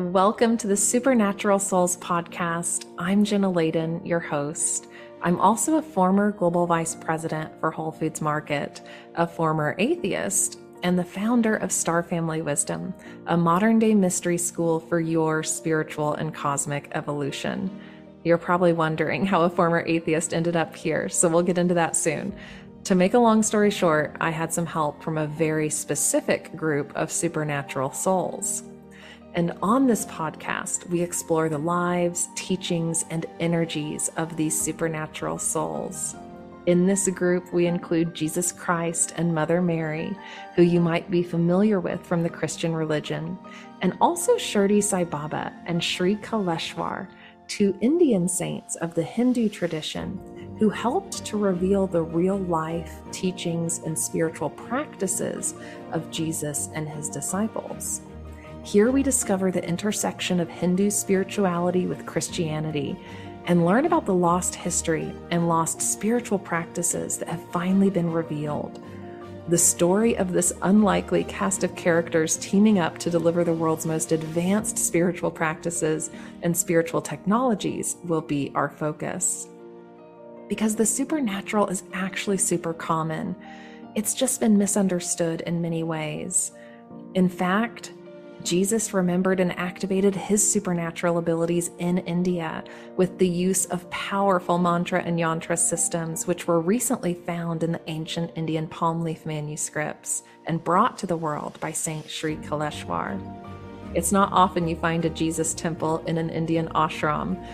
Welcome to the Supernatural Souls podcast. I'm Jenna Layden, your host. I'm also a former global vice president for Whole Foods Market, a former atheist, and the founder of Star Family Wisdom, a modern day mystery school for your spiritual and cosmic evolution. You're probably wondering how a former atheist ended up here, so we'll get into that soon. To make a long story short, I had some help from a very specific group of supernatural souls. And on this podcast, we explore the lives, teachings, and energies of these supernatural souls. In this group, we include Jesus Christ and Mother Mary, who you might be familiar with from the Christian religion, and also Shirdi Sai Baba and Sri Kaleshwar, two Indian saints of the Hindu tradition who helped to reveal the real life, teachings, and spiritual practices of Jesus and his disciples. Here we discover the intersection of Hindu spirituality with Christianity and learn about the lost history and lost spiritual practices that have finally been revealed. The story of this unlikely cast of characters teaming up to deliver the world's most advanced spiritual practices and spiritual technologies will be our focus. Because the supernatural is actually super common, it's just been misunderstood in many ways. In fact, Jesus remembered and activated his supernatural abilities in India with the use of powerful mantra and yantra systems, which were recently found in the ancient Indian palm leaf manuscripts and brought to the world by Saint Sri Kaleshwar. It's not often you find a Jesus temple in an Indian ashram,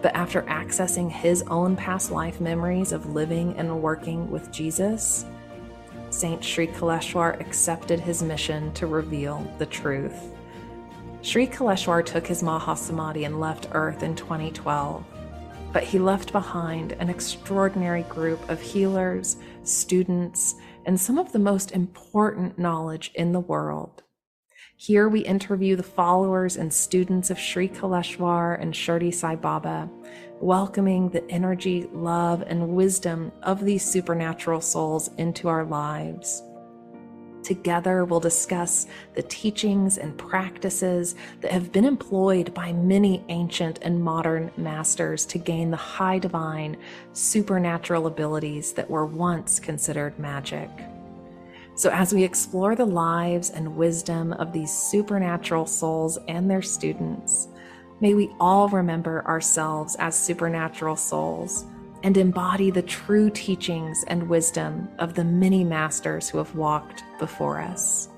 but after accessing his own past life memories of living and working with Jesus, Saint Sri Kaleshwar accepted his mission to reveal the truth. Sri Kaleshwar took his Mahasamadhi and left Earth in 2012, but he left behind an extraordinary group of healers, students, and some of the most important knowledge in the world. Here we interview the followers and students of Sri Kaleshwar and Shirdi Sai Baba, welcoming the energy, love, and wisdom of these supernatural souls into our lives. Together, we'll discuss the teachings and practices that have been employed by many ancient and modern masters to gain the high divine, supernatural abilities that were once considered magic. So, as we explore the lives and wisdom of these supernatural souls and their students, may we all remember ourselves as supernatural souls and embody the true teachings and wisdom of the many masters who have walked before us.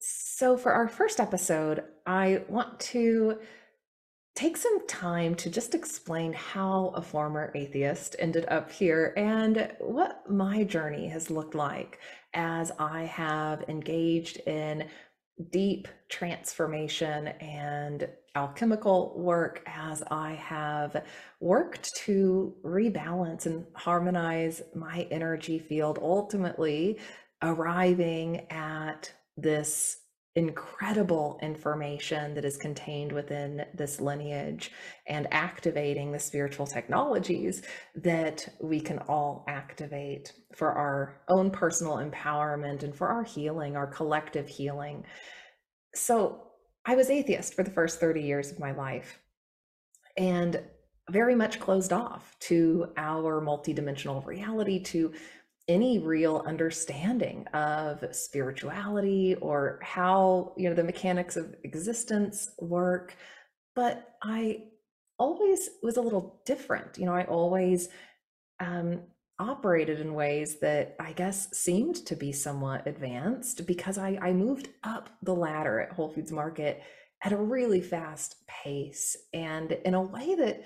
So, for our first episode, I want to take some time to just explain how a former atheist ended up here and what my journey has looked like as I have engaged in deep transformation and alchemical work as I have worked to rebalance and harmonize my energy field, ultimately arriving at this incredible information that is contained within this lineage and activating the spiritual technologies that we can all activate for our own personal empowerment and for our healing, our collective healing. So, I was atheist for the first 30 years of my life and very much closed off to our multidimensional reality, to any real understanding of spirituality or how you know the mechanics of existence work but i always was a little different you know i always um, operated in ways that i guess seemed to be somewhat advanced because I, I moved up the ladder at whole foods market at a really fast pace and in a way that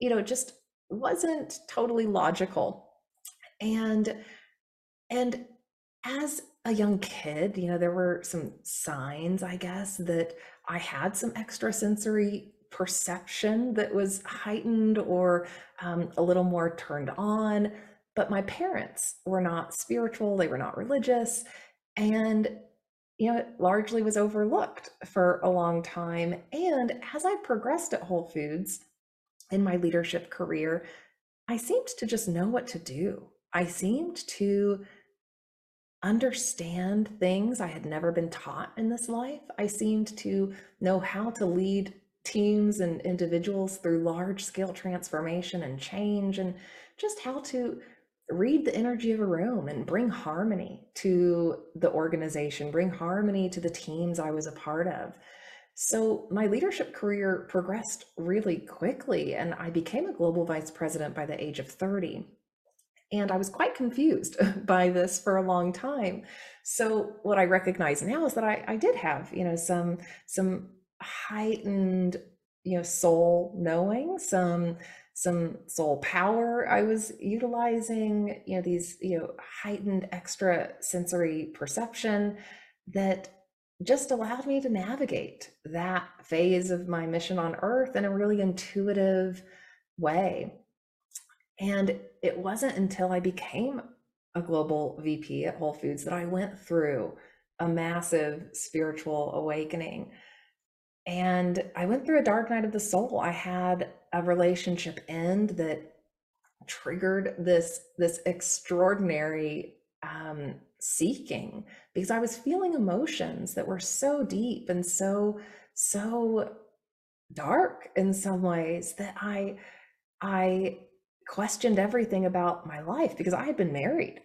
you know just wasn't totally logical. And and as a young kid, you know, there were some signs, I guess, that I had some extrasensory perception that was heightened or um, a little more turned on. But my parents were not spiritual, they were not religious. And you know, it largely was overlooked for a long time. And as I progressed at Whole Foods in my leadership career, I seemed to just know what to do. I seemed to understand things I had never been taught in this life. I seemed to know how to lead teams and individuals through large scale transformation and change, and just how to read the energy of a room and bring harmony to the organization, bring harmony to the teams I was a part of. So, my leadership career progressed really quickly, and I became a global vice president by the age of 30. And I was quite confused by this for a long time. So, what I recognize now is that I, I did have, you know, some some heightened, you know, soul knowing, some some soul power I was utilizing, you know, these, you know, heightened extra sensory perception that just allowed me to navigate that phase of my mission on earth in a really intuitive way. And it wasn't until I became a global VP at Whole Foods that I went through a massive spiritual awakening. And I went through a dark night of the soul. I had a relationship end that triggered this this extraordinary um, seeking because I was feeling emotions that were so deep and so so dark in some ways that I I questioned everything about my life because I had been married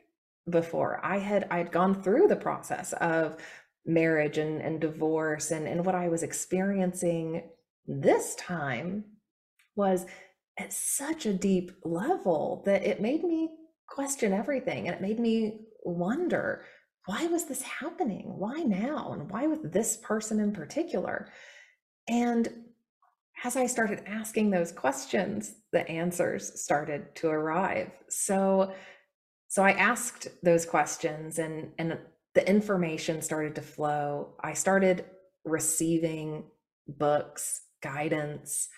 before. I had I'd gone through the process of marriage and, and divorce and, and what I was experiencing this time was at such a deep level that it made me question everything and it made me wonder why was this happening? Why now? And why with this person in particular? And as I started asking those questions, the answers started to arrive. So so I asked those questions and and the information started to flow. I started receiving books, guidance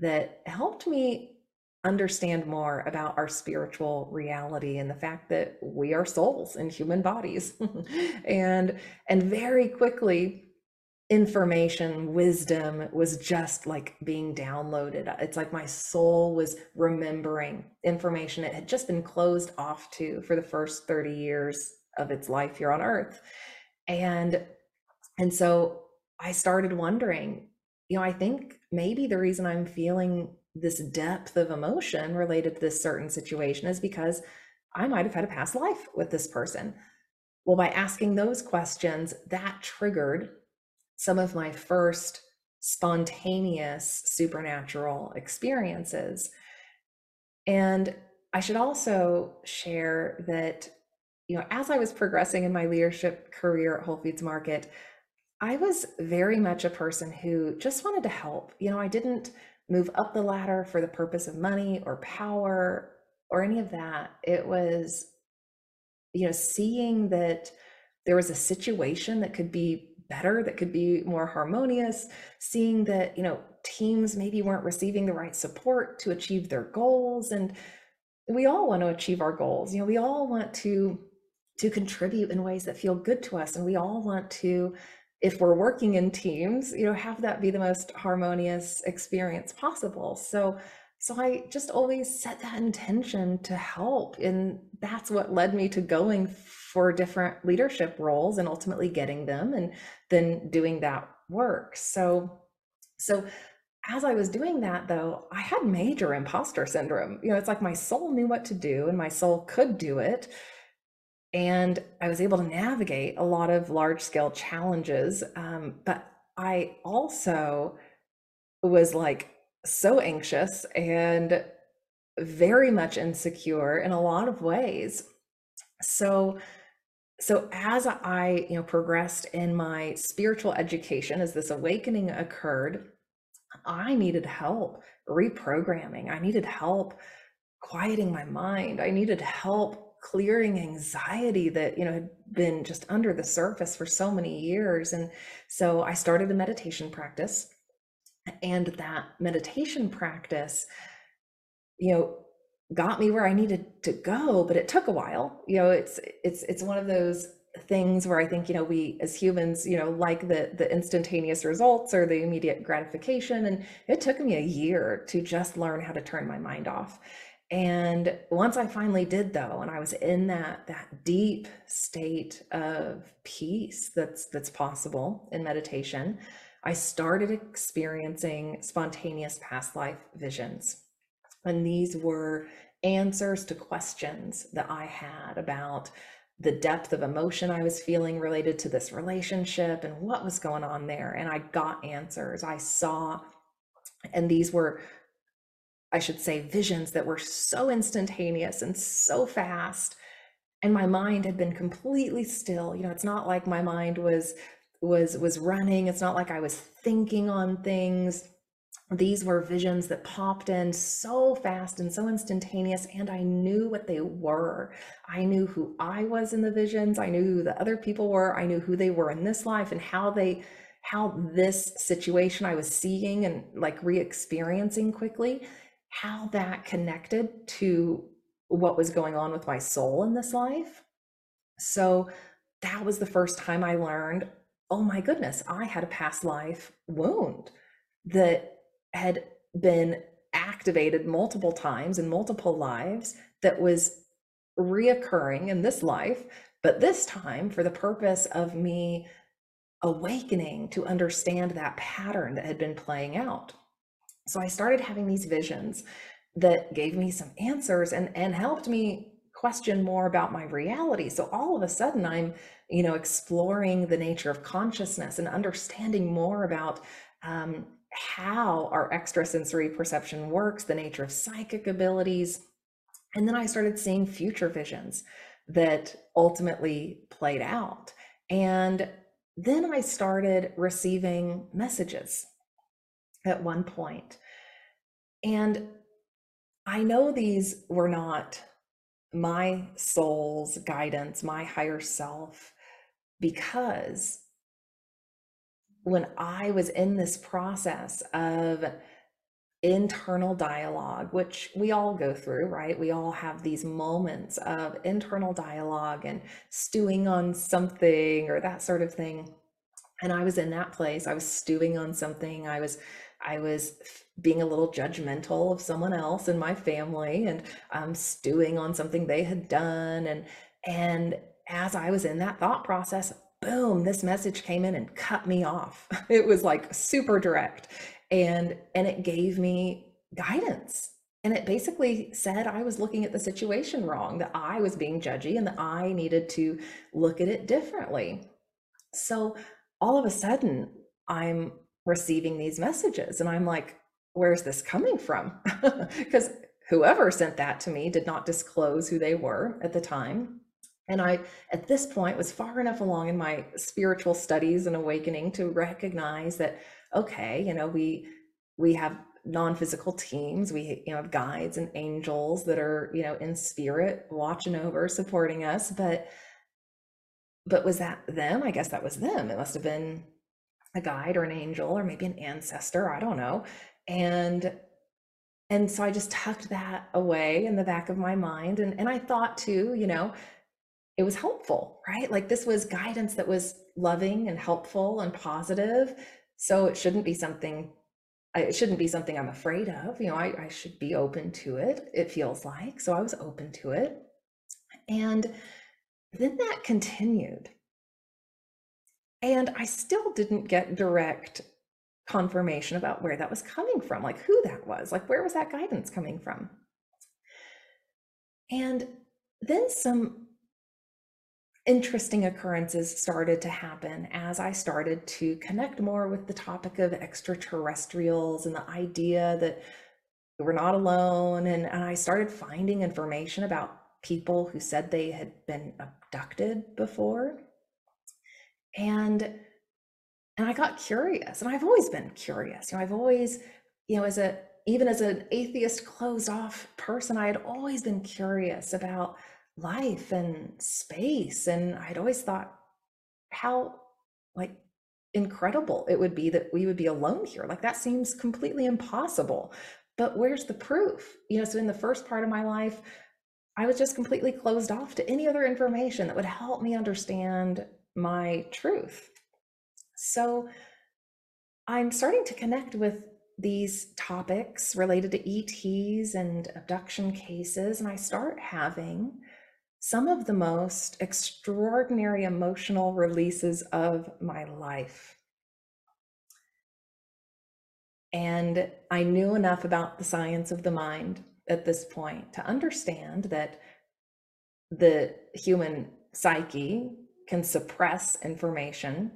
that helped me understand more about our spiritual reality and the fact that we are souls in human bodies. and and very quickly information, wisdom was just like being downloaded. It's like my soul was remembering information it had just been closed off to for the first 30 years of its life here on earth and and so i started wondering you know i think maybe the reason i'm feeling this depth of emotion related to this certain situation is because i might have had a past life with this person well by asking those questions that triggered some of my first spontaneous supernatural experiences and i should also share that you know, as I was progressing in my leadership career at Whole Foods Market, I was very much a person who just wanted to help. You know, I didn't move up the ladder for the purpose of money or power or any of that. It was, you know, seeing that there was a situation that could be better, that could be more harmonious, seeing that, you know, teams maybe weren't receiving the right support to achieve their goals. And we all want to achieve our goals. You know, we all want to to contribute in ways that feel good to us and we all want to if we're working in teams you know have that be the most harmonious experience possible so so i just always set that intention to help and that's what led me to going for different leadership roles and ultimately getting them and then doing that work so so as I was doing that, though, I had major imposter syndrome. You know, it's like my soul knew what to do and my soul could do it and I was able to navigate a lot of large scale challenges. Um, but I also was like so anxious and very much insecure in a lot of ways. So, so as I, you know, progressed in my spiritual education, as this awakening occurred, I needed help reprogramming. I needed help quieting my mind. I needed help clearing anxiety that you know had been just under the surface for so many years and so i started a meditation practice and that meditation practice you know got me where i needed to go but it took a while you know it's it's it's one of those things where I think, you know, we as humans, you know, like the the instantaneous results or the immediate gratification. And it took me a year to just learn how to turn my mind off. And once I finally did though, and I was in that that deep state of peace that's that's possible in meditation, I started experiencing spontaneous past life visions. And these were answers to questions that I had about the depth of emotion I was feeling related to this relationship and what was going on there. And I got answers. I saw, and these were, I should say, visions that were so instantaneous and so fast. And my mind had been completely still. You know, it's not like my mind was was was running. It's not like I was thinking on things these were visions that popped in so fast and so instantaneous and i knew what they were. I knew who i was in the visions. I knew who the other people were. I knew who they were in this life and how they how this situation i was seeing and like re-experiencing quickly how that connected to what was going on with my soul in this life. So that was the first time i learned oh my goodness i had a past life wound that had been activated multiple times in multiple lives that was reoccurring in this life, but this time for the purpose of me awakening to understand that pattern that had been playing out. So I started having these visions that gave me some answers and and helped me question more about my reality. So all of a sudden I'm, you know, exploring the nature of consciousness and understanding more about um, how our extrasensory perception works, the nature of psychic abilities. And then I started seeing future visions that ultimately played out. And then I started receiving messages at one point. And I know these were not my soul's guidance, my higher self, because when I was in this process of internal dialogue, which we all go through, right? We all have these moments of internal dialogue and stewing on something or that sort of thing. And I was in that place. I was stewing on something. I was I was being a little judgmental of someone else in my family and um, stewing on something they had done. And and as I was in that thought process, boom, this message came in and cut me off. It was like super direct. And and it gave me guidance. And it basically said I was looking at the situation wrong, that I was being judgy and that I needed to look at it differently. So all of a sudden, I'm receiving these messages and I'm like, where's this coming from? Because whoever sent that to me did not disclose who they were at the time. And I, at this point, was far enough along in my spiritual studies and awakening to recognize that, okay, you know, we we have non-physical teams, we you know have guides and angels that are you know in spirit watching over, supporting us. But but was that them? I guess that was them. It must have been a guide or an angel or maybe an ancestor. I don't know. And and so I just tucked that away in the back of my mind. And and I thought too, you know, it was helpful, right? Like this was guidance that was loving and helpful and positive. So it shouldn't be something it shouldn't be something I'm afraid of. You know, I, I should be open to it, it feels like. So I was open to it. And then that continued. And I still didn't get direct confirmation about where that was coming from, like who that was, like where was that guidance coming from. And then some interesting occurrences started to happen as I started to connect more with the topic of extraterrestrials and the idea that we're not alone. And, and I started finding information about people who said they had been abducted before. And and I got curious, and I've always been curious. You know, I've always, you know, as a even as an atheist, closed off person, I had always been curious about life and space. And I'd always thought how like incredible it would be that we would be alone here. Like that seems completely impossible. But where's the proof? You know, so in the first part of my life, I was just completely closed off to any other information that would help me understand my truth. So I'm starting to connect with these topics related to ETs and abduction cases, and I start having some of the most extraordinary emotional releases of my life. And I knew enough about the science of the mind at this point to understand that the human psyche can suppress information,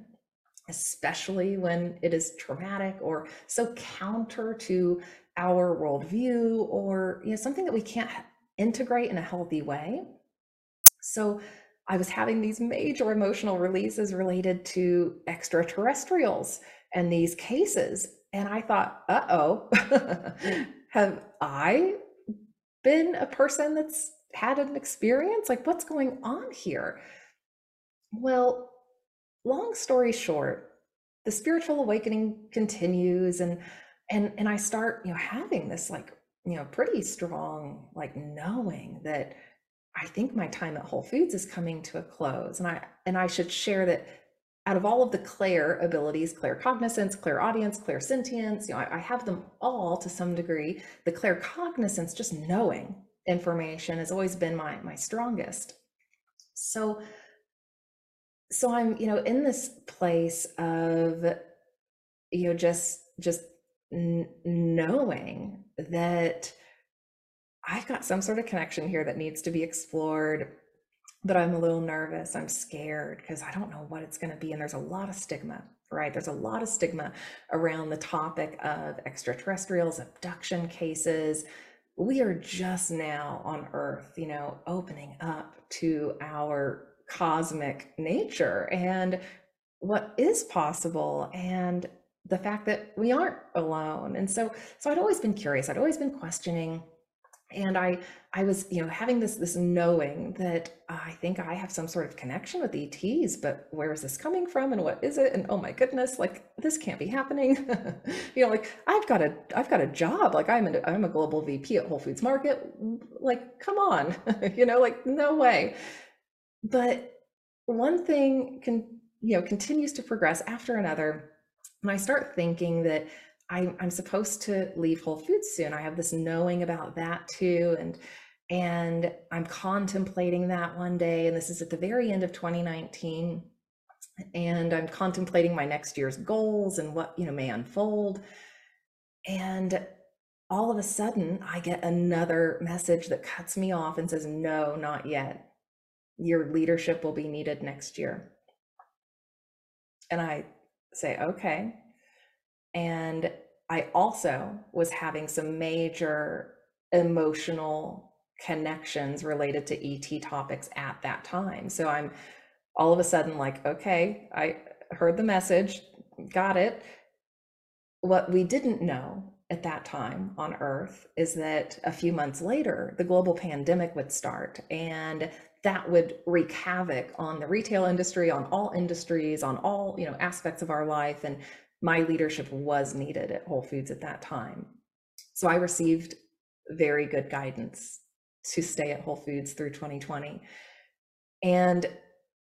especially when it is traumatic or so counter to our worldview or you know something that we can't integrate in a healthy way. So I was having these major emotional releases related to extraterrestrials and these cases. And I thought, uh oh, have I been a person that's had an experience? Like, what's going on here? Well, long story short, the spiritual awakening continues and and and I start, you know, having this like, you know, pretty strong like knowing that I think my time at Whole Foods is coming to a close. And I and I should share that out of all of the clair abilities, claircognizance, clairaudience, clairsentience, you know, I, I have them all to some degree. The claircognizance, just knowing information, has always been my my strongest. So so I'm, you know, in this place of, you know, just just n- knowing that I've got some sort of connection here that needs to be explored, but I'm a little nervous. I'm scared because I don't know what it's going to be. And there's a lot of stigma, right? There's a lot of stigma around the topic of extraterrestrials, abduction cases. We are just now on Earth, you know, opening up to our cosmic nature and what is possible and the fact that we aren't alone. And so so I'd always been curious. I'd always been questioning and i i was you know having this this knowing that i think i have some sort of connection with ets but where is this coming from and what is it? And oh my goodness like this can't be happening. You know like i've got a i've got a job. Like i'm a i'm a global vp at whole foods market. Like come on. You know like no way. But one thing can you know continues to progress after another. And i start thinking that I, I'm supposed to leave Whole Foods soon. I have this knowing about that too. And and I'm contemplating that one day. And this is at the very end of 2019. And I'm contemplating my next year's goals and what, you know, may unfold. And all of a sudden, I get another message that cuts me off and says, No, not yet. Your leadership will be needed next year. And I say, Okay. And I also was having some major emotional connections related to ET topics at that time. So I'm all of a sudden like, okay, I heard the message, got it. What we didn't know at that time on Earth is that a few months later, the global pandemic would start and that would wreak havoc on the retail industry, on all industries, on all you know aspects of our life. And my leadership was needed at Whole Foods at that time. So I received very good guidance to stay at Whole Foods through 2020. And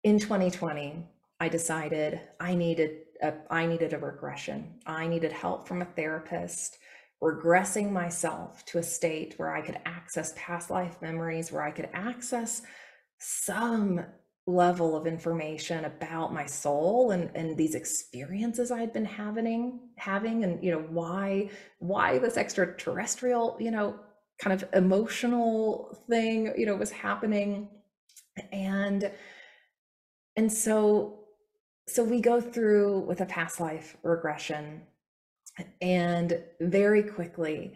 in 2020, I decided I needed a, I needed a regression. I needed help from a therapist, regressing myself to a state where I could access past life memories, where I could access some level of information about my soul and and these experiences I had been having having and you know why why this extraterrestrial you know kind of emotional thing you know was happening. And and so so we go through with a past life regression and very quickly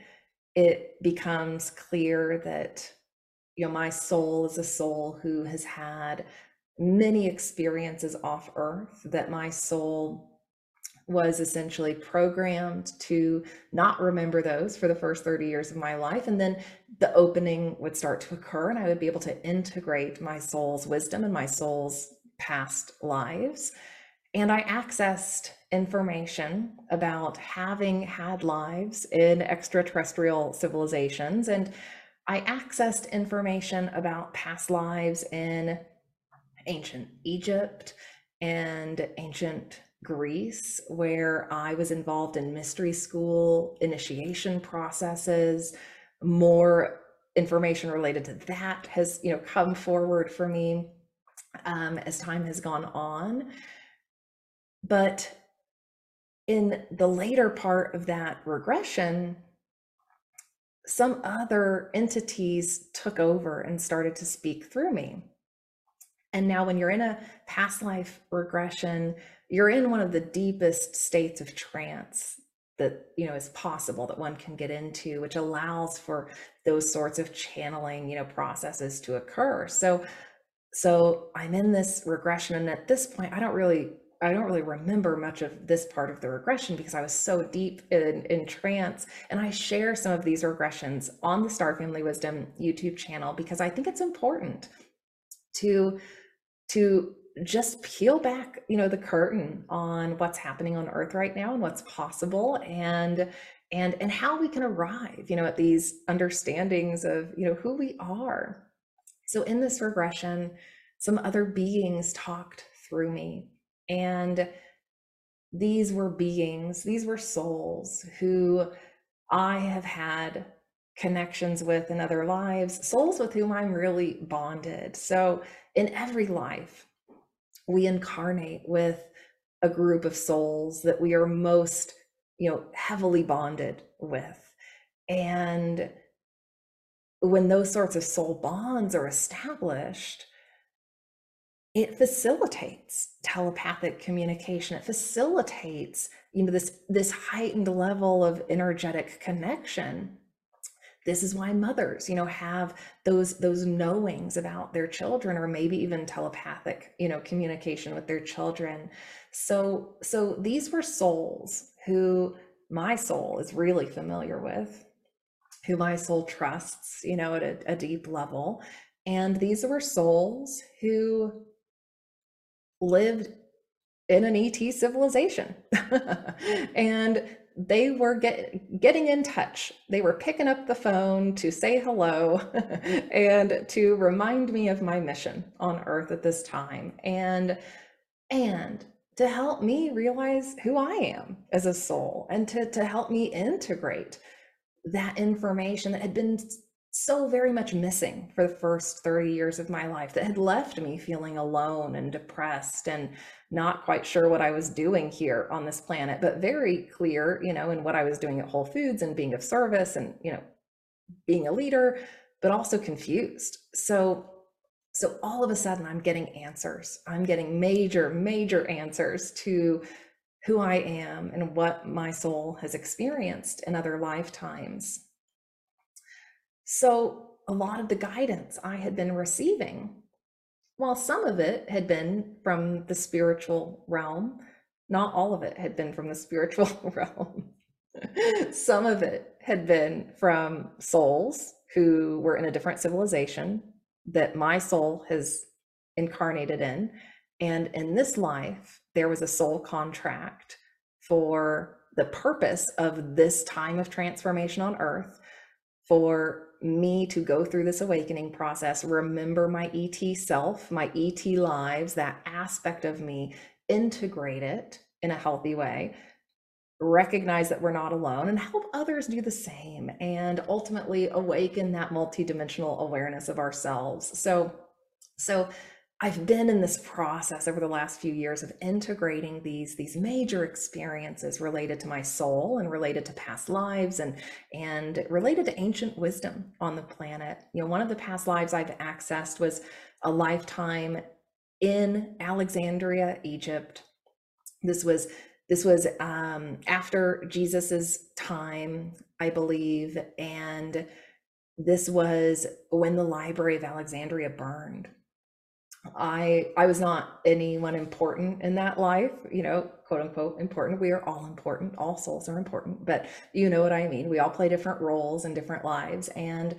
it becomes clear that you know my soul is a soul who has had many experiences off earth that my soul was essentially programmed to not remember those for the first 30 years of my life. And then the opening would start to occur, and I would be able to integrate my soul's wisdom and my soul's past lives. And I accessed information about having had lives in extraterrestrial civilizations and I accessed information about past lives in ancient Egypt and ancient Greece, where I was involved in mystery school initiation processes. More information related to that has, you know, come forward for me um, as time has gone on. But in the later part of that regression, some other entities took over and started to speak through me. And now, when you're in a past life regression, you're in one of the deepest states of trance that you know is possible that one can get into which allows for those sorts of channeling you know processes to occur so so i'm in this regression and at this point i don't really I don't really remember much of this part of the regression because I was so deep in, in trance. And I share some of these regressions on the Star Family Wisdom YouTube channel because I think it's important to to just peel back, you know, the curtain on what's happening on Earth right now and what's possible and and and how we can arrive, you know, at these understandings of, you know, who we are. So in this regression, some other beings talked through me and these were beings, these were souls who I have had connections with in other lives, souls with whom I'm really bonded. So in every life, we incarnate with a group of souls that we are most, you know, heavily bonded with. And when those sorts of soul bonds are established, it facilitates telepathic communication it facilitates you know this this heightened level of energetic connection this is why mothers you know have those those knowings about their children or maybe even telepathic you know communication with their children so so these were souls who my soul is really familiar with who my soul trusts you know at a, a deep level and these were souls who lived in an ET civilization. and they were get, getting in touch. They were picking up the phone to say hello mm. and to remind me of my mission on earth at this time and and to help me realize who I am as a soul and to to help me integrate that information that had been so very much missing for the first 30 years of my life that had left me feeling alone and depressed and not quite sure what I was doing here on this planet, but very clear, you know, in what I was doing at Whole Foods and being of service and, you know, being a leader, but also confused. So so all of a sudden I'm getting answers. I'm getting major major answers to who I am and what my soul has experienced in other lifetimes. So a lot of the guidance I had been receiving, while some of it had been from the spiritual realm, not all of it had been from the spiritual realm. some of it had been from souls who were in a different civilization that my soul has incarnated in. And in this life, there was a soul contract for the purpose of this time of transformation on earth for me to go through this awakening process, remember my ET self, my ET lives, that aspect of me, integrate it in a healthy way, recognize that we're not alone, and help others do the same, and ultimately awaken that multidimensional awareness of ourselves. So, so I've been in this process over the last few years of integrating these these major experiences related to my soul and related to past lives and and related to ancient wisdom on the planet. You know, one of the past lives I've accessed was a lifetime in Alexandria, Egypt. This was this was um, after Jesus's time, I believe, and this was when the Library of Alexandria burned I I was not anyone important in that life, you know, quote unquote important. We are all important. All souls are important, but you know what I mean. We all play different roles in different lives and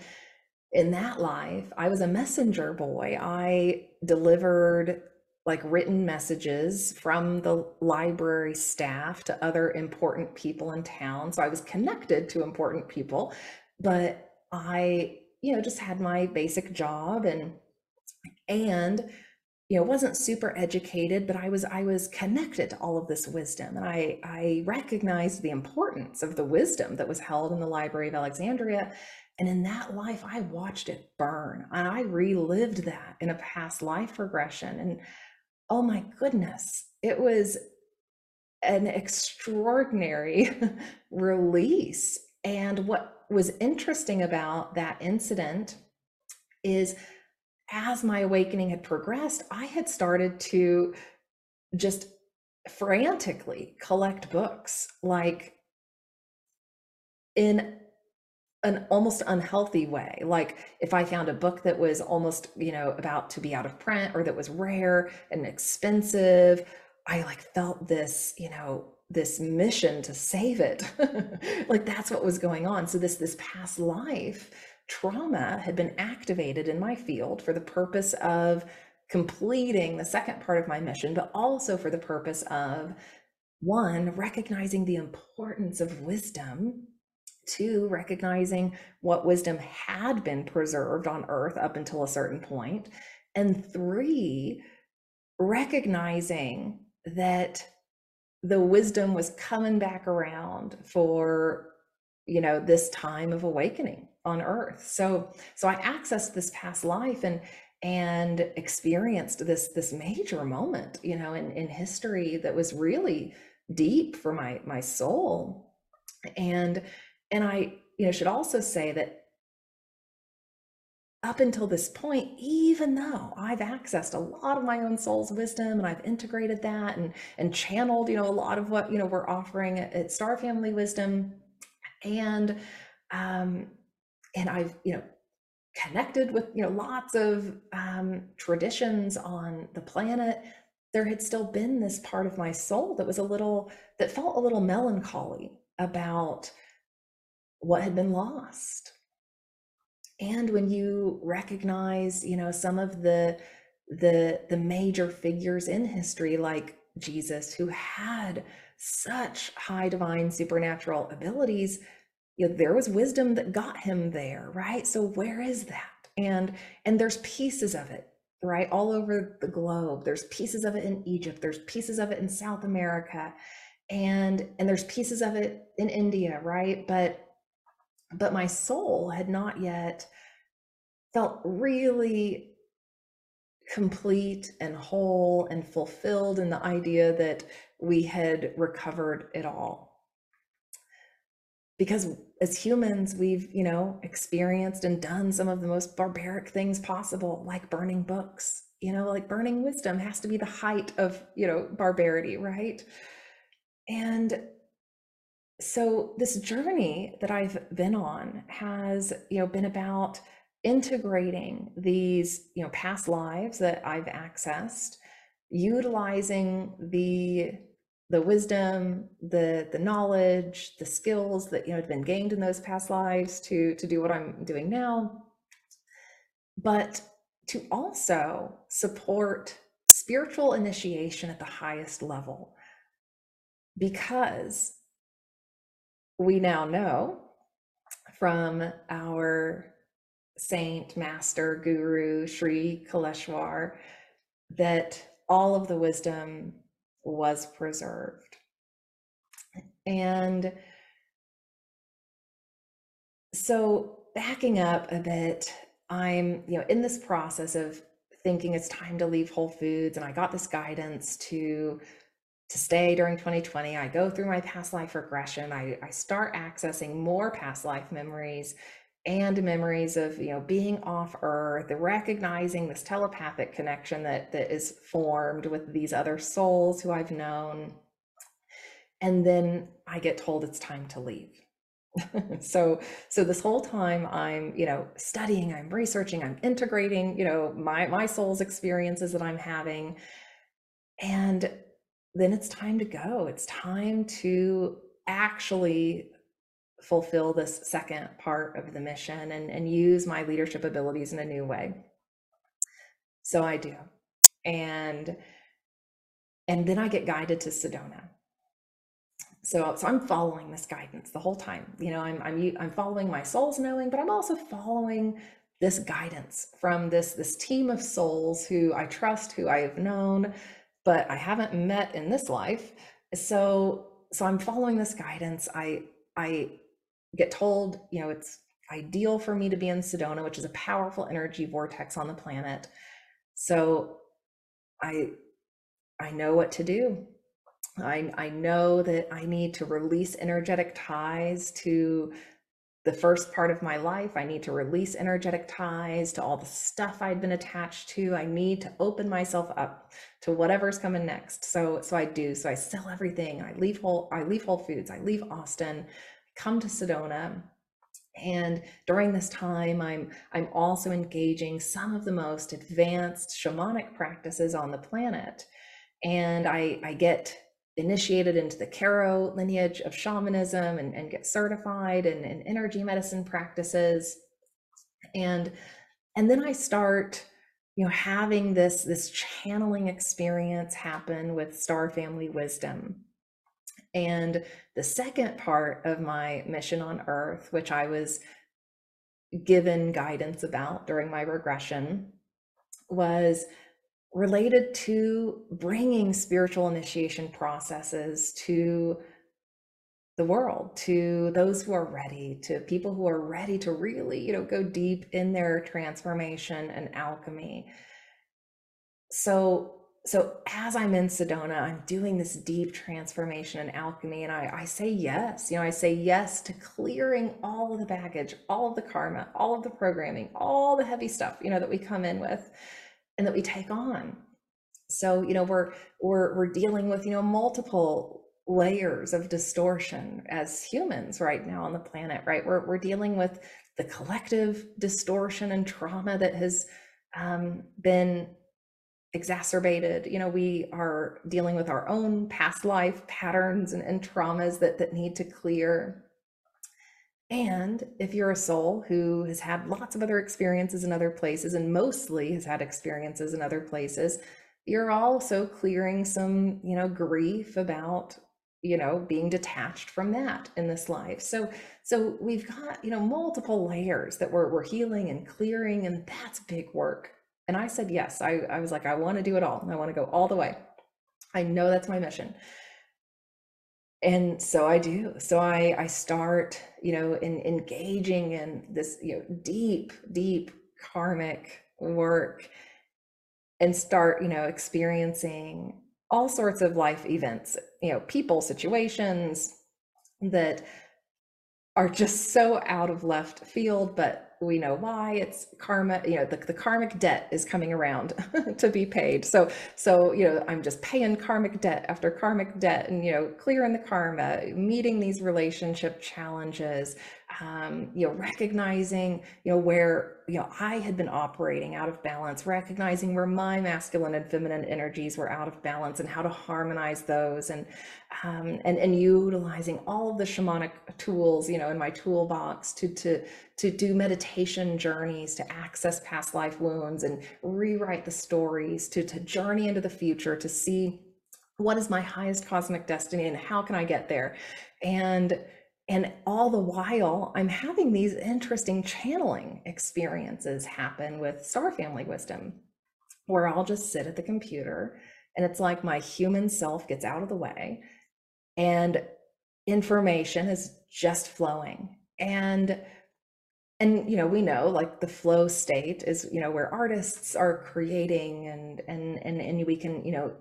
in that life, I was a messenger boy. I delivered like written messages from the library staff to other important people in town. So I was connected to important people, but I you know, just had my basic job and and you know wasn't super educated but i was i was connected to all of this wisdom and i i recognized the importance of the wisdom that was held in the library of alexandria and in that life i watched it burn and i relived that in a past life regression and oh my goodness it was an extraordinary release and what was interesting about that incident is as my awakening had progressed, I had started to just frantically collect books, like in an almost unhealthy way. Like if I found a book that was almost, you know, about to be out of print or that was rare and expensive, I like felt this, you know, this mission to save it. like that's what was going on. So this this past life trauma had been activated in my field for the purpose of completing the second part of my mission, but also for the purpose of one, recognizing the importance of wisdom, two, recognizing what wisdom had been preserved on earth up until a certain point, and three, recognizing that the wisdom was coming back around for you know this time of awakening on earth. So so i accessed this past life and and experienced this this major moment you know in in history that was really deep for my my soul. And and i you know should also say that up until this point even though i've accessed a lot of my own soul's wisdom and i've integrated that and and channeled you know a lot of what you know we're offering at, star family wisdom and um, and I've you know connected with you know lots of um, traditions on the planet. There had still been this part of my soul that was a little that felt a little melancholy about what had been lost. And when you recognize, you know, some of the the the major figures in history like Jesus who had such high divine supernatural abilities you know there was wisdom that got him there right? So where is that? And and there's pieces of it right? All over the globe. There's pieces of it in egypt. There's pieces of it in south america. And and there's pieces of it in india right? But but my soul had not yet felt really complete and whole and fulfilled in the idea that we had recovered it all because as humans we've you know experienced and done some of the most barbaric things possible like burning books. You know like burning wisdom has to be the height of you know barbarity right? And so this journey that i've been on has you know been about integrating these you know past lives that i've accessed utilizing the the wisdom the the knowledge the skills that you know had been gained in those past lives to to do what i'm doing now. But to also support spiritual initiation at the highest level. Because we now know from our saint, master, guru, Sri Kaleshwar, that all of the wisdom was preserved. And so backing up a bit, I'm, you know, in this process of thinking it's time to leave Whole Foods and I got this guidance to to stay during 2020. I go through my past life regression. I, I start accessing more past life memories and memories of you know being off earth recognizing this telepathic connection that that is formed with these other souls who i've known. And then i get told it's time to leave. So so this whole time i'm you know studying i'm researching i'm integrating you know my my soul's experiences that i'm having. And then it's time to go. It's time to actually fulfill this second part of the mission and, and use my leadership abilities in a new way. So I do. And and then I get guided to Sedona. so so i'm following this guidance the whole time you know i'm i'm i'm following my soul's knowing but i'm also following this guidance from this this team of souls who i trust who i have known but i haven't met in this life so so i'm following this guidance i i get told you know it's ideal for me to be in sedona which is a powerful energy vortex on the planet so i i know what to do I, I know that I need to release energetic ties to the first part of my life. I need to release energetic ties to all the stuff I'd been attached to. I need to open myself up to whatever's coming next. So so I do. So I sell everything. I leave whole I leave Whole Foods. I leave Austin, come to Sedona. And during this time, I'm I'm also engaging some of the most advanced shamanic practices on the planet. And I I get initiated into the Q'ero lineage of shamanism and, and get certified in, in energy medicine practices. And and then I start, you know, having this this channeling experience happen with star family wisdom. And the second part of my mission on earth, which I was given guidance about during my regression, was related to bringing spiritual initiation processes to the world to those who are ready to people who are ready to really you know go deep in their transformation and alchemy. So so as i'm in sedona i'm doing this deep transformation and alchemy and I, I say yes. You know i say yes to clearing all of the baggage all of the karma all of the programming all the heavy stuff you know that we come in with and that we take on. So you know we're we're we're dealing with you know multiple layers of distortion as humans right now on the planet right? We're, we're dealing with the collective distortion and trauma that has um, been exacerbated you know we are dealing with our own past life patterns and, and traumas that that need to clear and if you're a soul who has had lots of other experiences in other places and mostly has had experiences in other places, you're also clearing some, you know, grief about, you know, being detached from that in this life. So so we've got, you know, multiple layers that we're we're healing and clearing and that's big work. And I said yes. I I was like I want to do it all. I want to go all the way. I know that's my mission and so i do so i i start you know in engaging in this you know deep deep karmic work and start you know experiencing all sorts of life events you know people situations that are just so out of left field but we know why. It's karma you know the, the karmic debt is coming around to be paid. So so you know i'm just paying karmic debt after karmic debt and you know clearing the karma meeting these relationship challenges um, you know recognizing you know where you know i had been operating out of balance recognizing where my masculine and feminine energies were out of balance and how to harmonize those and um, and and utilizing all of the shamanic tools you know in my toolbox to to to do meditation journeys to access past life wounds and rewrite the stories to to journey into the future to see what is my highest cosmic destiny and how can i get there. And and all the while i'm having these interesting channeling experiences happen with star family wisdom where i'll just sit at the computer and it's like my human self gets out of the way and information is just flowing. And and you know we know like the flow state is you know where artists are creating and and and and we can you know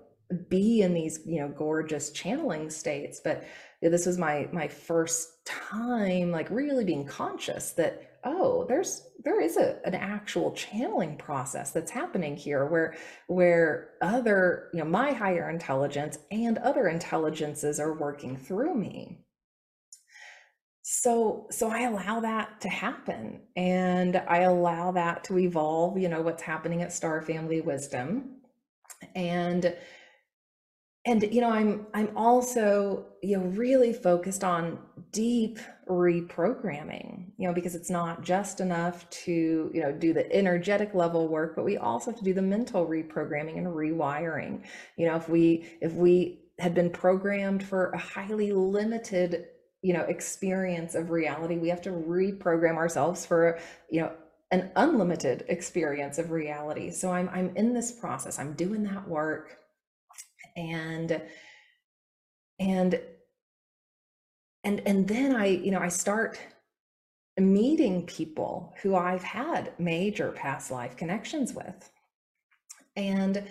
be in these you know gorgeous channeling states but this was my my first time like really being conscious that oh there's there is a, an actual channeling process that's happening here where where other you know my higher intelligence and other intelligences are working through me. So so i allow that to happen and i allow that to evolve you know what's happening at star family wisdom. And and you know i'm i'm also you know really focused on deep reprogramming you know because it's not just enough to you know do the energetic level work but we also have to do the mental reprogramming and rewiring. You know if we if we had been programmed for a highly limited you know experience of reality we have to reprogram ourselves for you know an unlimited experience of reality. So i'm i'm in this process. I'm doing that work and and and and then i you know i start meeting people who i've had major past life connections with and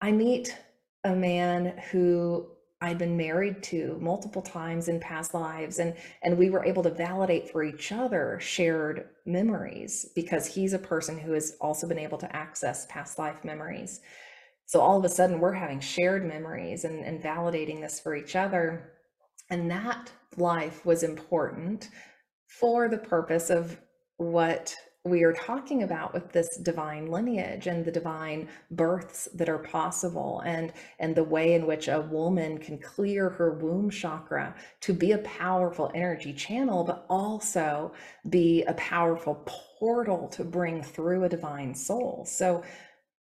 i meet a man who I'd been married to multiple times in past lives and and we were able to validate for each other shared memories because he's a person who has also been able to access past life memories. So all of a sudden we're having shared memories and, and validating this for each other. And that life was important for the purpose of what we are talking about with this divine lineage and the divine births that are possible and and the way in which a woman can clear her womb chakra to be a powerful energy channel but also be a powerful portal to bring through a divine soul so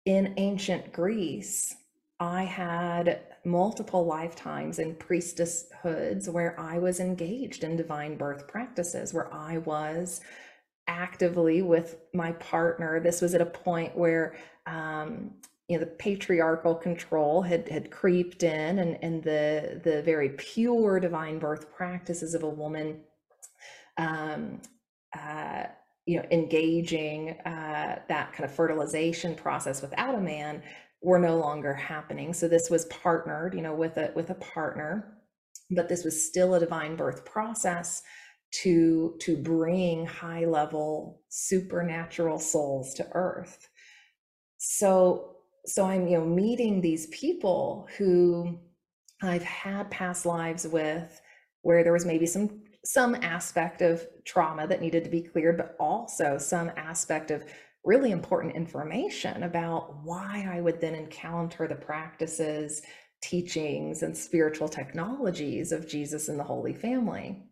in ancient greece i had multiple lifetimes in priestesshoods where i was engaged in divine birth practices where i was actively with my partner. This was at a point where um, you know the patriarchal control had had creeped in, and and the the very pure divine birth practices of a woman. Um, uh, you know, engaging uh, that kind of fertilization process without a man were no longer happening. So this was partnered, you know, with a with a partner, but this was still a divine birth process to to bring high level supernatural souls to earth so so i'm you know meeting these people who i've had past lives with where there was maybe some some aspect of trauma that needed to be cleared but also some aspect of really important information about why i would then encounter the practices teachings and spiritual technologies of jesus and the holy family.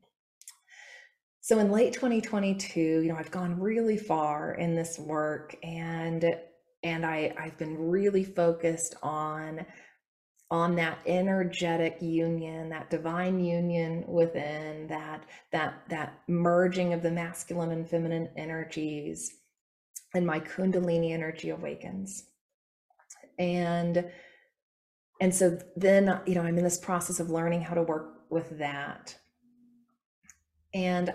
So in late 2022, you know, I've gone really far in this work and and I I've been really focused on on that energetic union, that divine union within that that that merging of the masculine and feminine energies and my kundalini energy awakens. And and so then you know, I'm in this process of learning how to work with that. And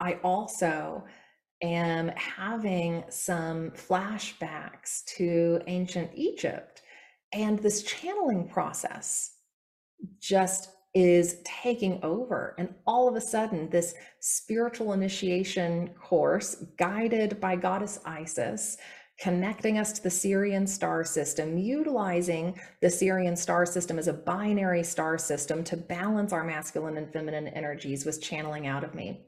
I also am having some flashbacks to ancient Egypt. And this channeling process just is taking over. And all of a sudden, this spiritual initiation course, guided by Goddess Isis, connecting us to the Sirian star system, utilizing the Sirian star system as a binary star system to balance our masculine and feminine energies, was channeling out of me.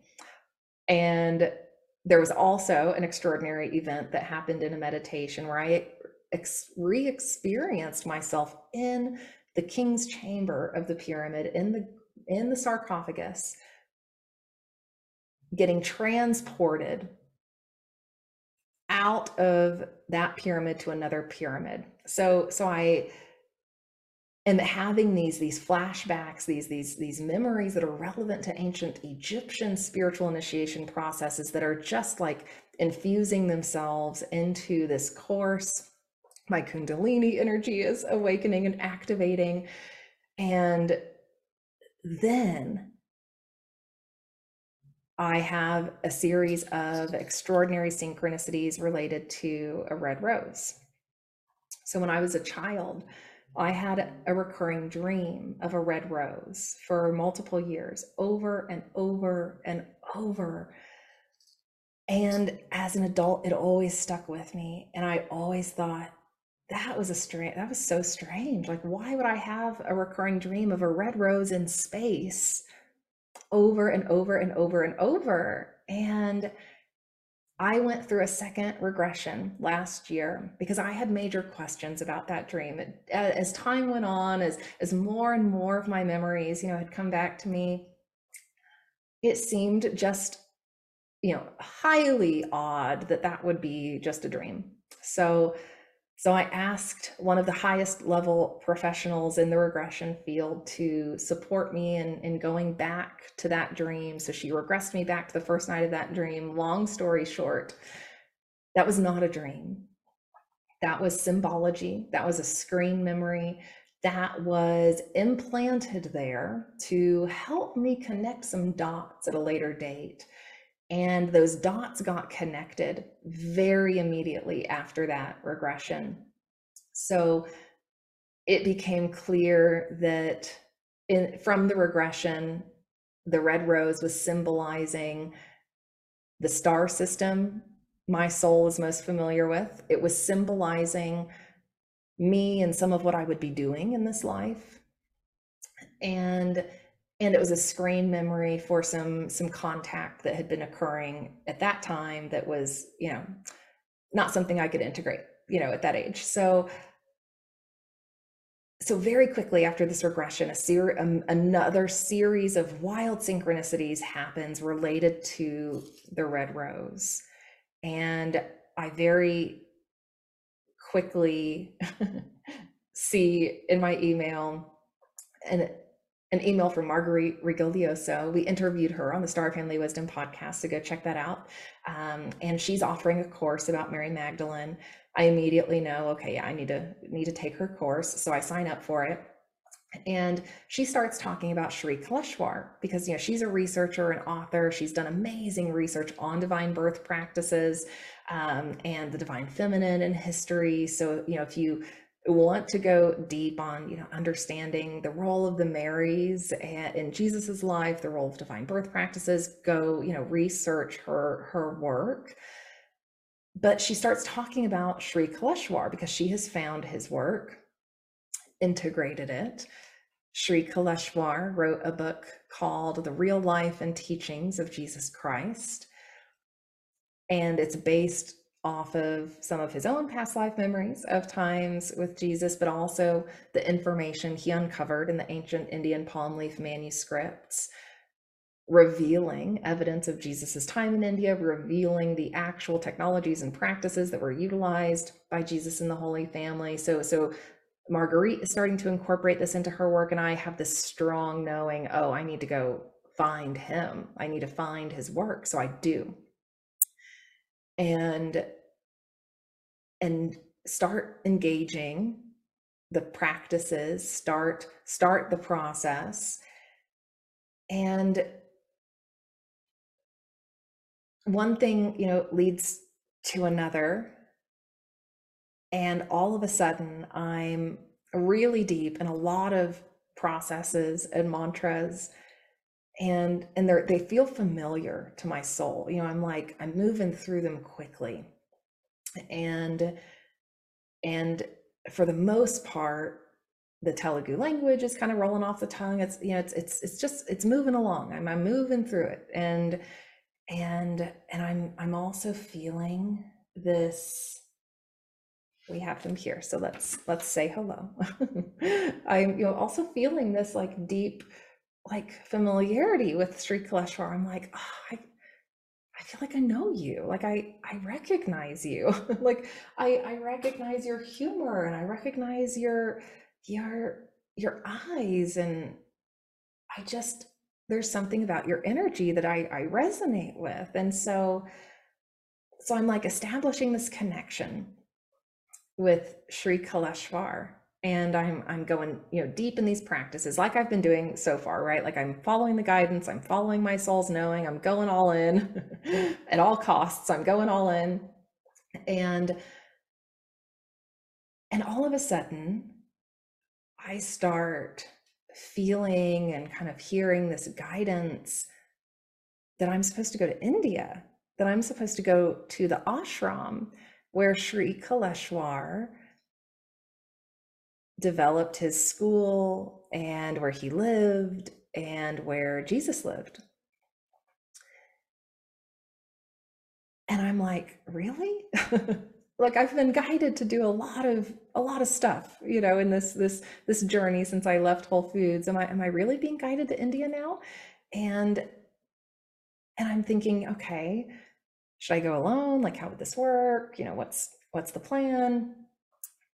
And there was also an extraordinary event that happened in a meditation where I ex- re experienced myself in the king's chamber of the pyramid, in the, in the sarcophagus, getting transported out of that pyramid to another pyramid. So, so I and having these these flashbacks these these these memories that are relevant to ancient egyptian spiritual initiation processes that are just like infusing themselves into this course my kundalini energy is awakening and activating and then I have a series of extraordinary synchronicities related to a red rose. So when I was a child, I had a recurring dream of a red rose for multiple years, over and over and over. And as an adult, it always stuck with me. And I always thought, that was a strange, that was so strange. Like, why would I have a recurring dream of a red rose in space over and over and over and over? And I went through a second regression last year because I had major questions about that dream. As time went on, as as more and more of my memories, you know, had come back to me, it seemed just, you know, highly odd that that would be just a dream. So So I asked one of the highest level professionals in the regression field to support me in, in going back to that dream. So she regressed me back to the first night of that dream. Long story short, that was not a dream. That was symbology. That was a screen memory that was implanted there to help me connect some dots at a later date. And those dots got connected very immediately after that regression. So it became clear that in, from the regression, the red rose was symbolizing the star system my soul is most familiar with. It was symbolizing me and some of what I would be doing in this life. And and it was a screen memory for some some contact that had been occurring at that time that was, you know, not something I could integrate, you know, at that age. So so very quickly after this regression a ser- um, another series of wild synchronicities happens related to the red rose and I very quickly see in my email an, an email from Marguerite Rigoglioso. We interviewed her on the Star Family Wisdom podcast, so go check that out. Um, and she's offering a course about Mary Magdalene. I immediately know, okay, yeah, I need to need to take her course, so I sign up for it and she starts talking about Sri Kaleshwar because you know she's a researcher and author. She's done amazing research on divine birth practices um, and the divine feminine and history. So you know if you want to go deep on you know understanding the role of the Marys in Jesus's life, the role of divine birth practices, go you know research her her work. But she starts talking about Sri Kaleshwar because she has found his work integrated it. Sri Kaleshwar wrote a book called The Real Life and Teachings of Jesus Christ. And it's based off of some of his own past life memories of times with Jesus, but also the information he uncovered in the ancient Indian palm leaf manuscripts, revealing evidence of Jesus's time in India, revealing the actual technologies and practices that were utilized by Jesus and the Holy Family. So, so Marguerite is starting to incorporate this into her work, and I have this strong knowing, oh, I need to go find him. I need to find his work. So I do. And and start engaging the practices, start start the process. And one thing, you know, leads to another and all of a sudden, I'm really deep in a lot of processes and mantras and and they they feel familiar to my soul. You know i'm like i'm moving through them quickly. And and for the most part the telugu language is kind of rolling off the tongue. It's you know it's it's it's just it's moving along. I'm, I'm moving through it. And and and i'm i'm also feeling this we have them here so let's let's say hello. I'm you know also feeling this like deep like familiarity with Sri Kaleshwar. I'm like, oh, I, I feel like I know you. Like I, I recognize you. like I, I recognize your humor and I recognize your, your, your eyes. And I just, there's something about your energy that I, I resonate with. And so, so I'm like establishing this connection with Sri Kaleshwar and I'm I'm going, you know, deep in these practices like I've been doing so far, right? Like I'm following the guidance, I'm following my soul's knowing, I'm going all in at all costs. I'm going all in. And and all of a sudden I start feeling and kind of hearing this guidance that I'm supposed to go to India, that I'm supposed to go to the ashram where Sri Kaleshwar developed his school and where he lived and where Jesus lived. And I'm like, really? like I've been guided to do a lot of a lot of stuff, you know, in this this this journey since I left Whole Foods. Am I am I really being guided to India now? And and I'm thinking, okay, should I go alone? Like, how would this work? You know, what's what's the plan?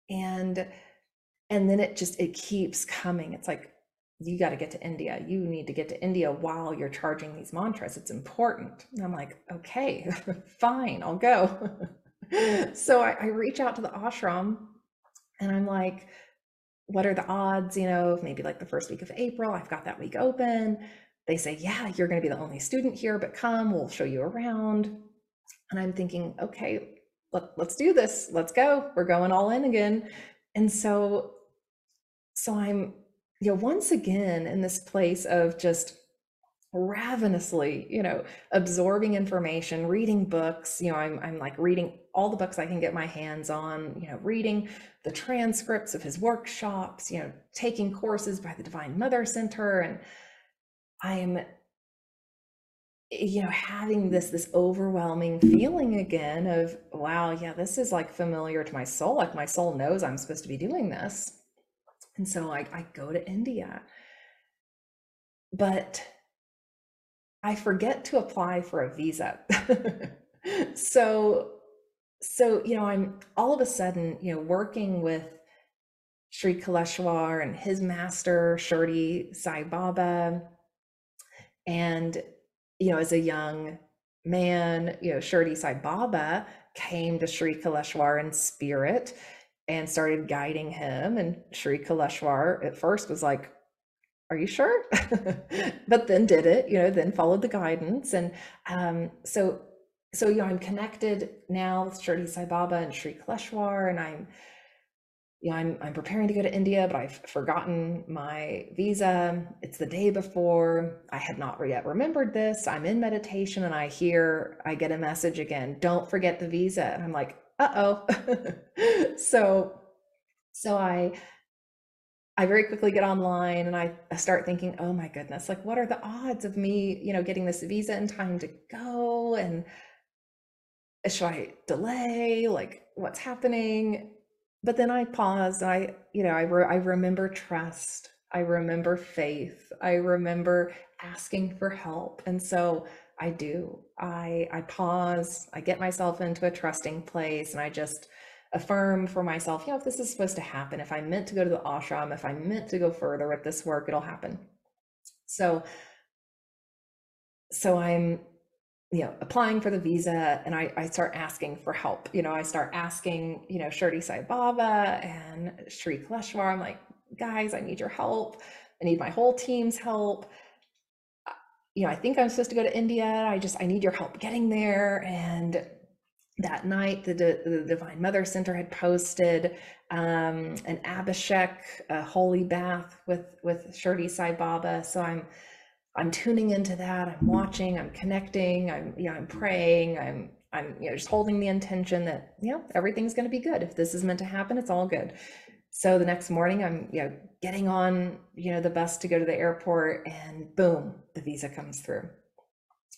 and and then it just it keeps coming. It's like you got to get to india. You need to get to india while you're charging these mantras. It's important. And i'm like okay fine i'll go. So I, I reach out to the ashram and i'm like what are the odds you know maybe like the first week of april i've got that week open? They say yeah you're going to be the only student here but come we'll show you around. And i'm thinking okay let, let's do this. Let's go. We're going all in again. And so so i'm you know once again in this place of just ravenously you know absorbing information reading books you know i'm i'm like reading all the books i can get my hands on you know reading the transcripts of his workshops you know taking courses by the divine mother center and i'm you know having this this overwhelming feeling again of wow yeah this is like familiar to my soul like my soul knows i'm supposed to be doing this and so i, I go to india but i forget to apply for a visa. So so you know i'm all of a sudden you know working with Sri Kaleshwar and his master Shirdi Sai Baba and you know, as a young man, you know, Shirdi Sai Baba came to Sri Kaleshwar in spirit and started guiding him. And Sri Kaleshwar at first was like, are you sure? but then did it, you know, then followed the guidance. And um, so, so, you know, I'm connected now with Shirdi Sai Baba and Sri Kaleshwar, and I'm you know, I'm, I'm preparing to go to India, but I've forgotten my visa. It's the day before. I had not yet remembered this. I'm in meditation and I hear, I get a message again, don't forget the visa. And I'm like, uh-oh. so, so I, I very quickly get online and I, I start thinking, oh my goodness, like what are the odds of me, you know, getting this visa in time to go? And should I delay? Like what's happening? but then I paused. I, you know, I, re- I remember trust. I remember faith. I remember asking for help. And so I do. I I pause. I get myself into a trusting place, and I just affirm for myself. You know, if this is supposed to happen, if I'm meant to go to the ashram, if I'm meant to go further with this work, it'll happen. So, so I'm you know, applying for the visa and I, I start asking for help. You know, I start asking, you know, Shirdi Sai Baba and Sri Kaleshwar. I'm like, guys, I need your help. I need my whole team's help. You know, I think I'm supposed to go to India. I just, I need your help getting there. And that night, the, the Divine Mother Center had posted um, an Abhishek, a holy bath with with Shirdi Sai Baba. So I'm I'm tuning into that. I'm watching, I'm connecting, I'm, you know, I'm praying, I'm, I'm, you know, just holding the intention that, you know, everything's going to be good. If this is meant to happen, it's all good. So the next morning I'm, you know, getting on, you know, the bus to go to the airport and boom, the visa comes through.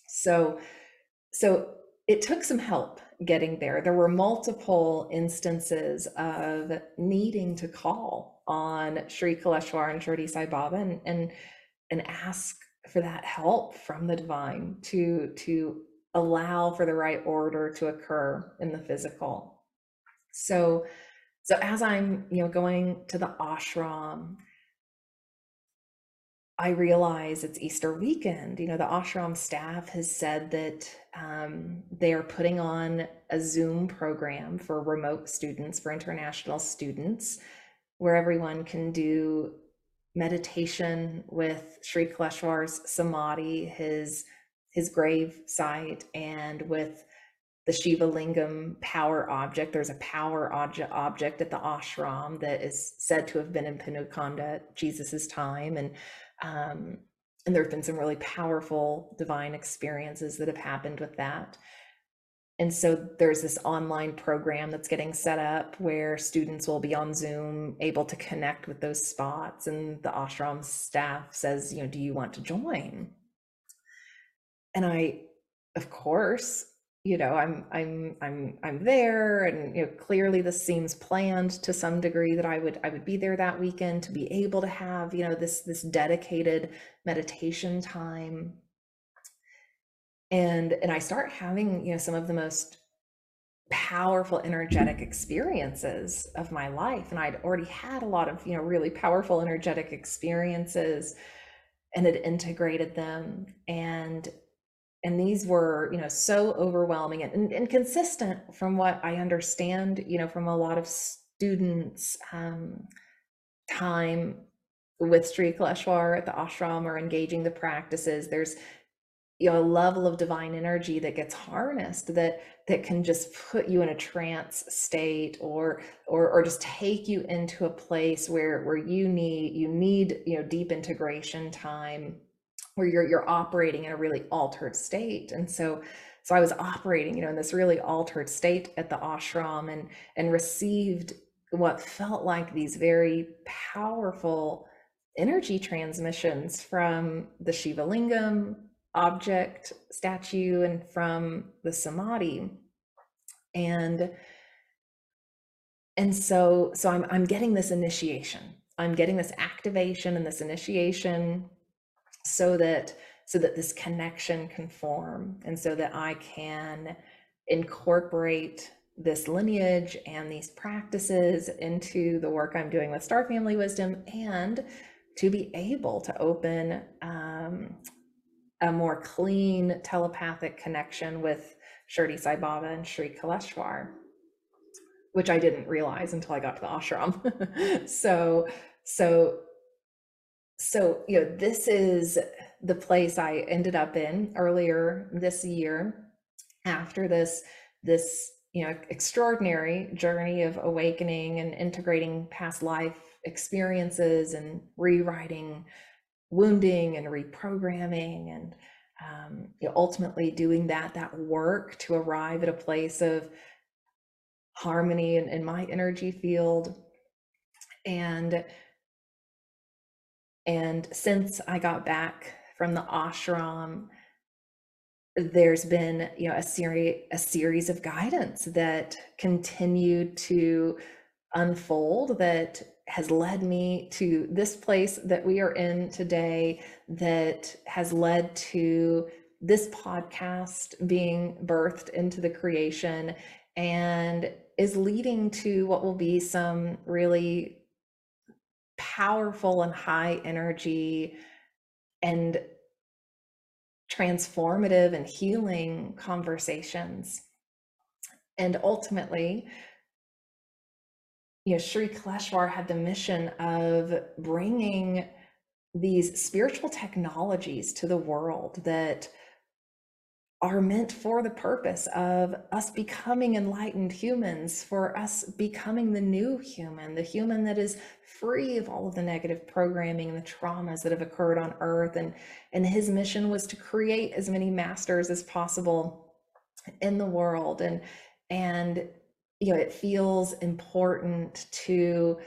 So, so it took some help getting there. There were multiple instances of needing to call on Sri Kaleshwar and Shirdi Sai Baba and, and, and ask for that help from the divine to to allow for the right order to occur in the physical so so as i'm you know going to the ashram i realize it's easter weekend you know the ashram staff has said that um, they are putting on a zoom program for remote students for international students where everyone can do meditation with Sri Kaleshwar's samadhi, his his grave site, and with the Shiva Lingam power object. There's a power object object at the ashram that is said to have been in Penukonda Jesus's time, and um, and there have been some really powerful divine experiences that have happened with that. And so there's this online program that's getting set up where students will be on Zoom able to connect with those spots. And the ashram staff says, you know, do you want to join? And I, of course, you know, I'm I'm I'm I'm there and you know clearly this seems planned to some degree that I would I would be there that weekend to be able to have, you know, this this dedicated meditation time. And and i start having you know some of the most powerful energetic experiences of my life. And I'd already had a lot of you know really powerful energetic experiences and had integrated them. And and these were you know so overwhelming and, and, consistent from what I understand you know from a lot of students um, time with Sri Kaleshwar at the ashram or engaging the practices. There's you know a level of divine energy that gets harnessed that that can just put you in a trance state or or or just take you into a place where where you need you need you know deep integration time where you're you're operating in a really altered state. And so so i was operating you know in this really altered state at the ashram and and received what felt like these very powerful energy transmissions from the shiva lingam object statue and from the samadhi. And and so so i'm i'm getting this initiation. I'm getting this activation and this initiation so that so that this connection can form and so that i can incorporate this lineage and these practices into the work i'm doing with star family wisdom and to be able to open um, a more clean telepathic connection with Shirdi Sai Baba and Sri Kaleshwar, which I didn't realize until I got to the ashram. so, so, so, you know, this is the place I ended up in earlier this year after this, this, you know, extraordinary journey of awakening and integrating past life experiences and rewriting wounding and reprogramming and um, you know, ultimately doing that that work to arrive at a place of harmony in, in my energy field. And and since i got back from the ashram there's been you know a series a series of guidance that continued to unfold that has led me to this place that we are in today that has led to this podcast being birthed into the creation and is leading to what will be some really powerful and high energy and transformative and healing conversations. And ultimately, you know, Sri Kaleshwar had the mission of bringing these spiritual technologies to the world that are meant for the purpose of us becoming enlightened humans, for us becoming the new human, the human that is free of all of the negative programming and the traumas that have occurred on earth. And, and his mission was to create as many masters as possible in the world. And, and you know it feels important to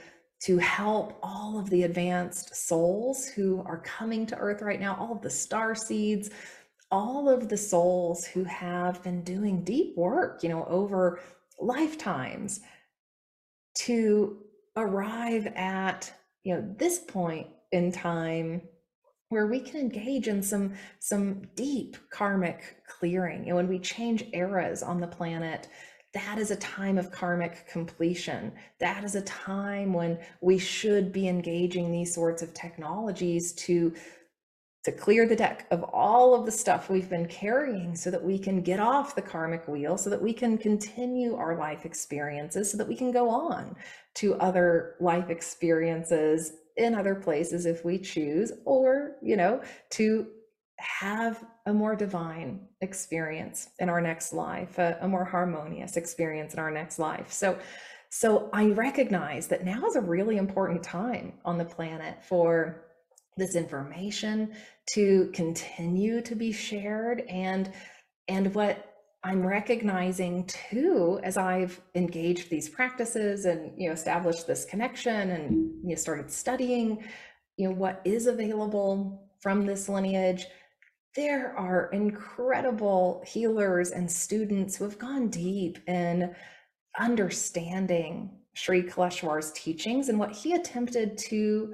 to help all of the advanced souls who are coming to earth right now all of the star seeds all of the souls who have been doing deep work you know over lifetimes to arrive at you know this point in time where we can engage in some some deep karmic clearing and when we change eras on the planet that is a time of karmic completion. That is a time when we should be engaging these sorts of technologies to to clear the deck of all of the stuff we've been carrying so that we can get off the karmic wheel so that we can continue our life experiences so that we can go on to other life experiences in other places if we choose or you know to have a more divine experience in our next life, a, a, more harmonious experience in our next life. So, so I recognize that now is a really important time on the planet for this information to continue to be shared and and what I'm recognizing too as I've engaged these practices and you know established this connection and you know started studying you know what is available from this lineage there are incredible healers and students who have gone deep in understanding Sri Kaleshwar's teachings and what he attempted to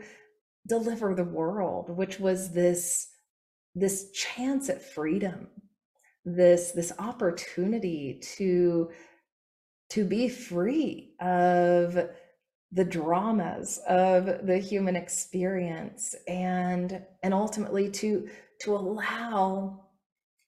deliver the world, which was this, this chance at freedom, this, this opportunity to, to be free of the dramas of the human experience and and ultimately to to allow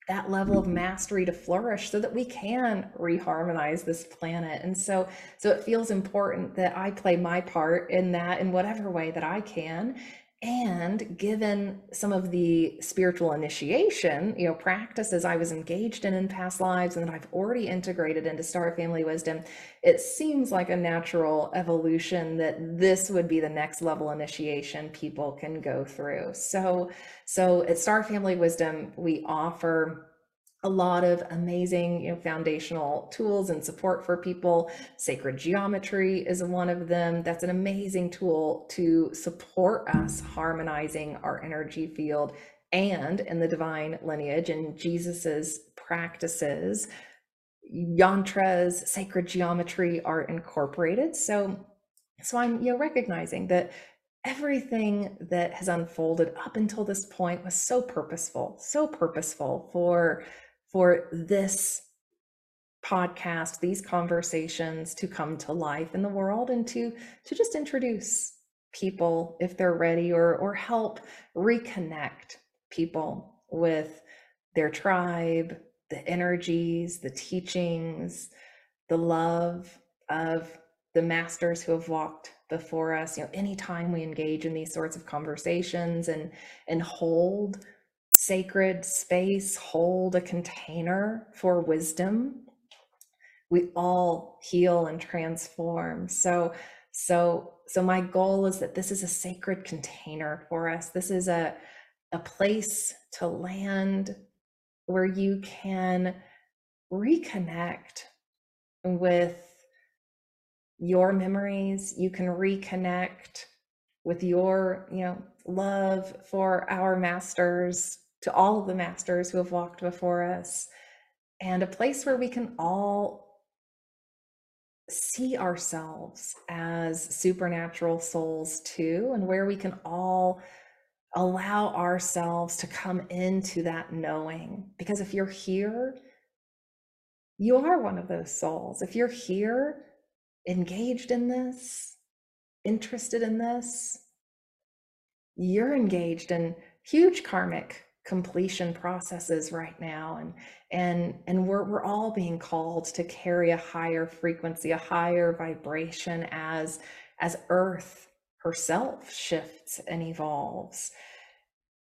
that level of mm-hmm. mastery to flourish so that we can reharmonize this planet. And so so it feels important that i play my part in that in whatever way that i can and given some of the spiritual initiation you know practices i was engaged in in past lives and that i've already integrated into star family wisdom it seems like a natural evolution that this would be the next level initiation people can go through. So so at star family wisdom we offer a lot of amazing you know foundational tools and support for people. Sacred geometry is one of them. That's an amazing tool to support us harmonizing our energy field and in the divine lineage and jesus's practices. Yantras sacred geometry are incorporated. So so i'm you know recognizing that everything that has unfolded up until this point was so purposeful so purposeful for for this podcast these conversations to come to life in the world and to to just introduce people if they're ready or or help reconnect people with their tribe the energies the teachings the love of the masters who have walked before us. You know anytime we engage in these sorts of conversations and and hold sacred space, hold a container for wisdom, we all heal and transform. So, so, so my goal is that this is a sacred container for us. This is a, a place to land where you can reconnect with your memories. You can reconnect with your, you know, love for our masters, to all of the masters who have walked before us, and a place where we can all see ourselves as supernatural souls too, and where we can all allow ourselves to come into that knowing. Because if you're here, you are one of those souls. If you're here, engaged in this, interested in this, you're engaged in huge karmic completion processes right now and and and we're we're all being called to carry a higher frequency a higher vibration as as earth herself shifts and evolves.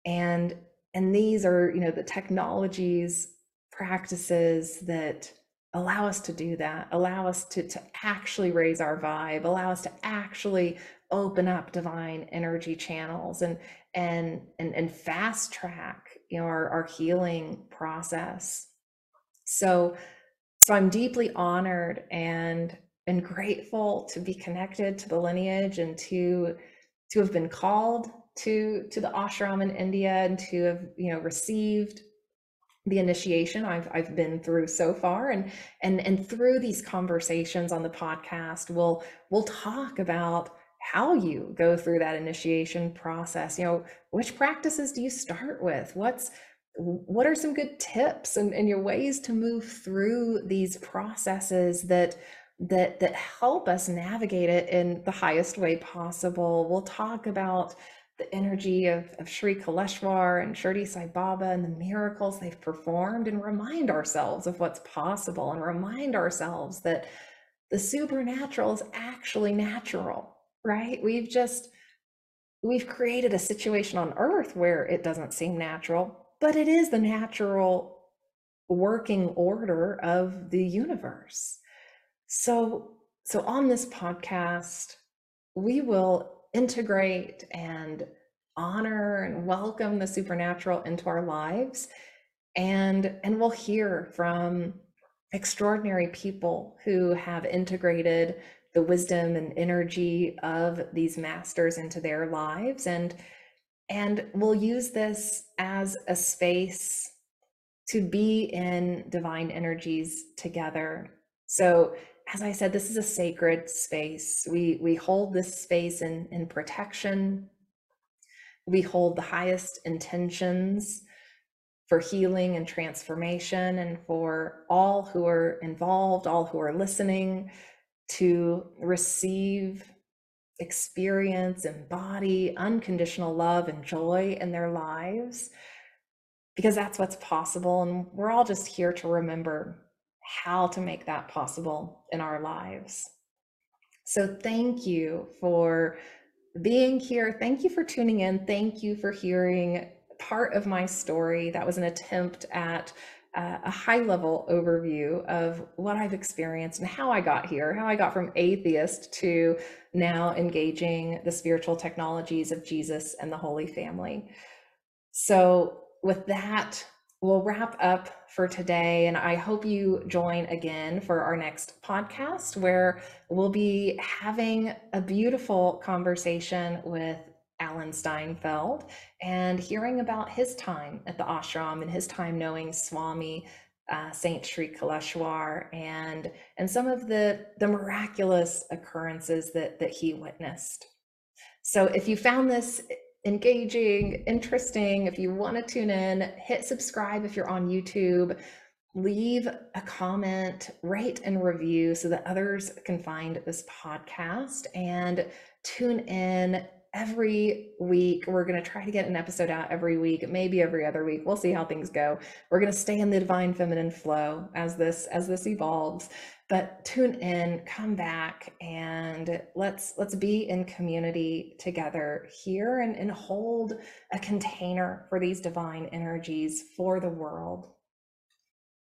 And and these are you know the technologies practices that allow us to do that allow us to to actually raise our vibe allow us to actually open up divine energy channels and and and, and fast track you know our, our healing process. So so i'm deeply honored and and grateful to be connected to the lineage and to to have been called to to the ashram in india and to have you know received the initiation I've I've been through so far. And and and through these conversations on the podcast we'll we'll talk about how you go through that initiation process you know which practices do you start with? What's what are some good tips and, and your ways to move through these processes that that that help us navigate it in the highest way possible? We'll talk about the energy of, of Sri Kaleshwar and Shirdi Sai Baba and the miracles they've performed and remind ourselves of what's possible and remind ourselves that the supernatural is actually natural right? We've just we've created a situation on earth where it doesn't seem natural, but it is the natural working order of the universe. So so on this podcast, we will integrate and honor and welcome the supernatural into our lives and and we'll hear from extraordinary people who have integrated the wisdom and energy of these masters into their lives. And and we'll use this as a space to be in divine energies together. So as i said this is a sacred space. We we hold this space in in protection. We hold the highest intentions for healing and transformation, and for all who are involved, all who are listening to receive, experience, embody unconditional love and joy in their lives, because that's what's possible. And we're all just here to remember how to make that possible in our lives. So, thank you for being here. Thank you for tuning in. Thank you for hearing part of my story. That was an attempt at uh, a high level overview of what I've experienced and how I got here, how I got from atheist to now engaging the spiritual technologies of Jesus and the Holy Family. So, with that, we'll wrap up for today. And I hope you join again for our next podcast, where we'll be having a beautiful conversation with Alan Steinfeld and hearing about his time at the ashram and his time knowing Swami uh, Saint Sri Kaleshwar and and some of the the miraculous occurrences that that he witnessed. So if you found this engaging, interesting. If you want to tune in, hit subscribe if you're on YouTube. Leave a comment, rate, and review so that others can find this podcast and tune in every week. We're going to try to get an episode out every week, maybe every other week. We'll see how things go. We're going to stay in the divine feminine flow as this as this evolves but tune in come back and let's let's be in community together here and, and hold a container for these divine energies for the world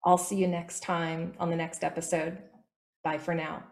i'll see you next time on the next episode bye for now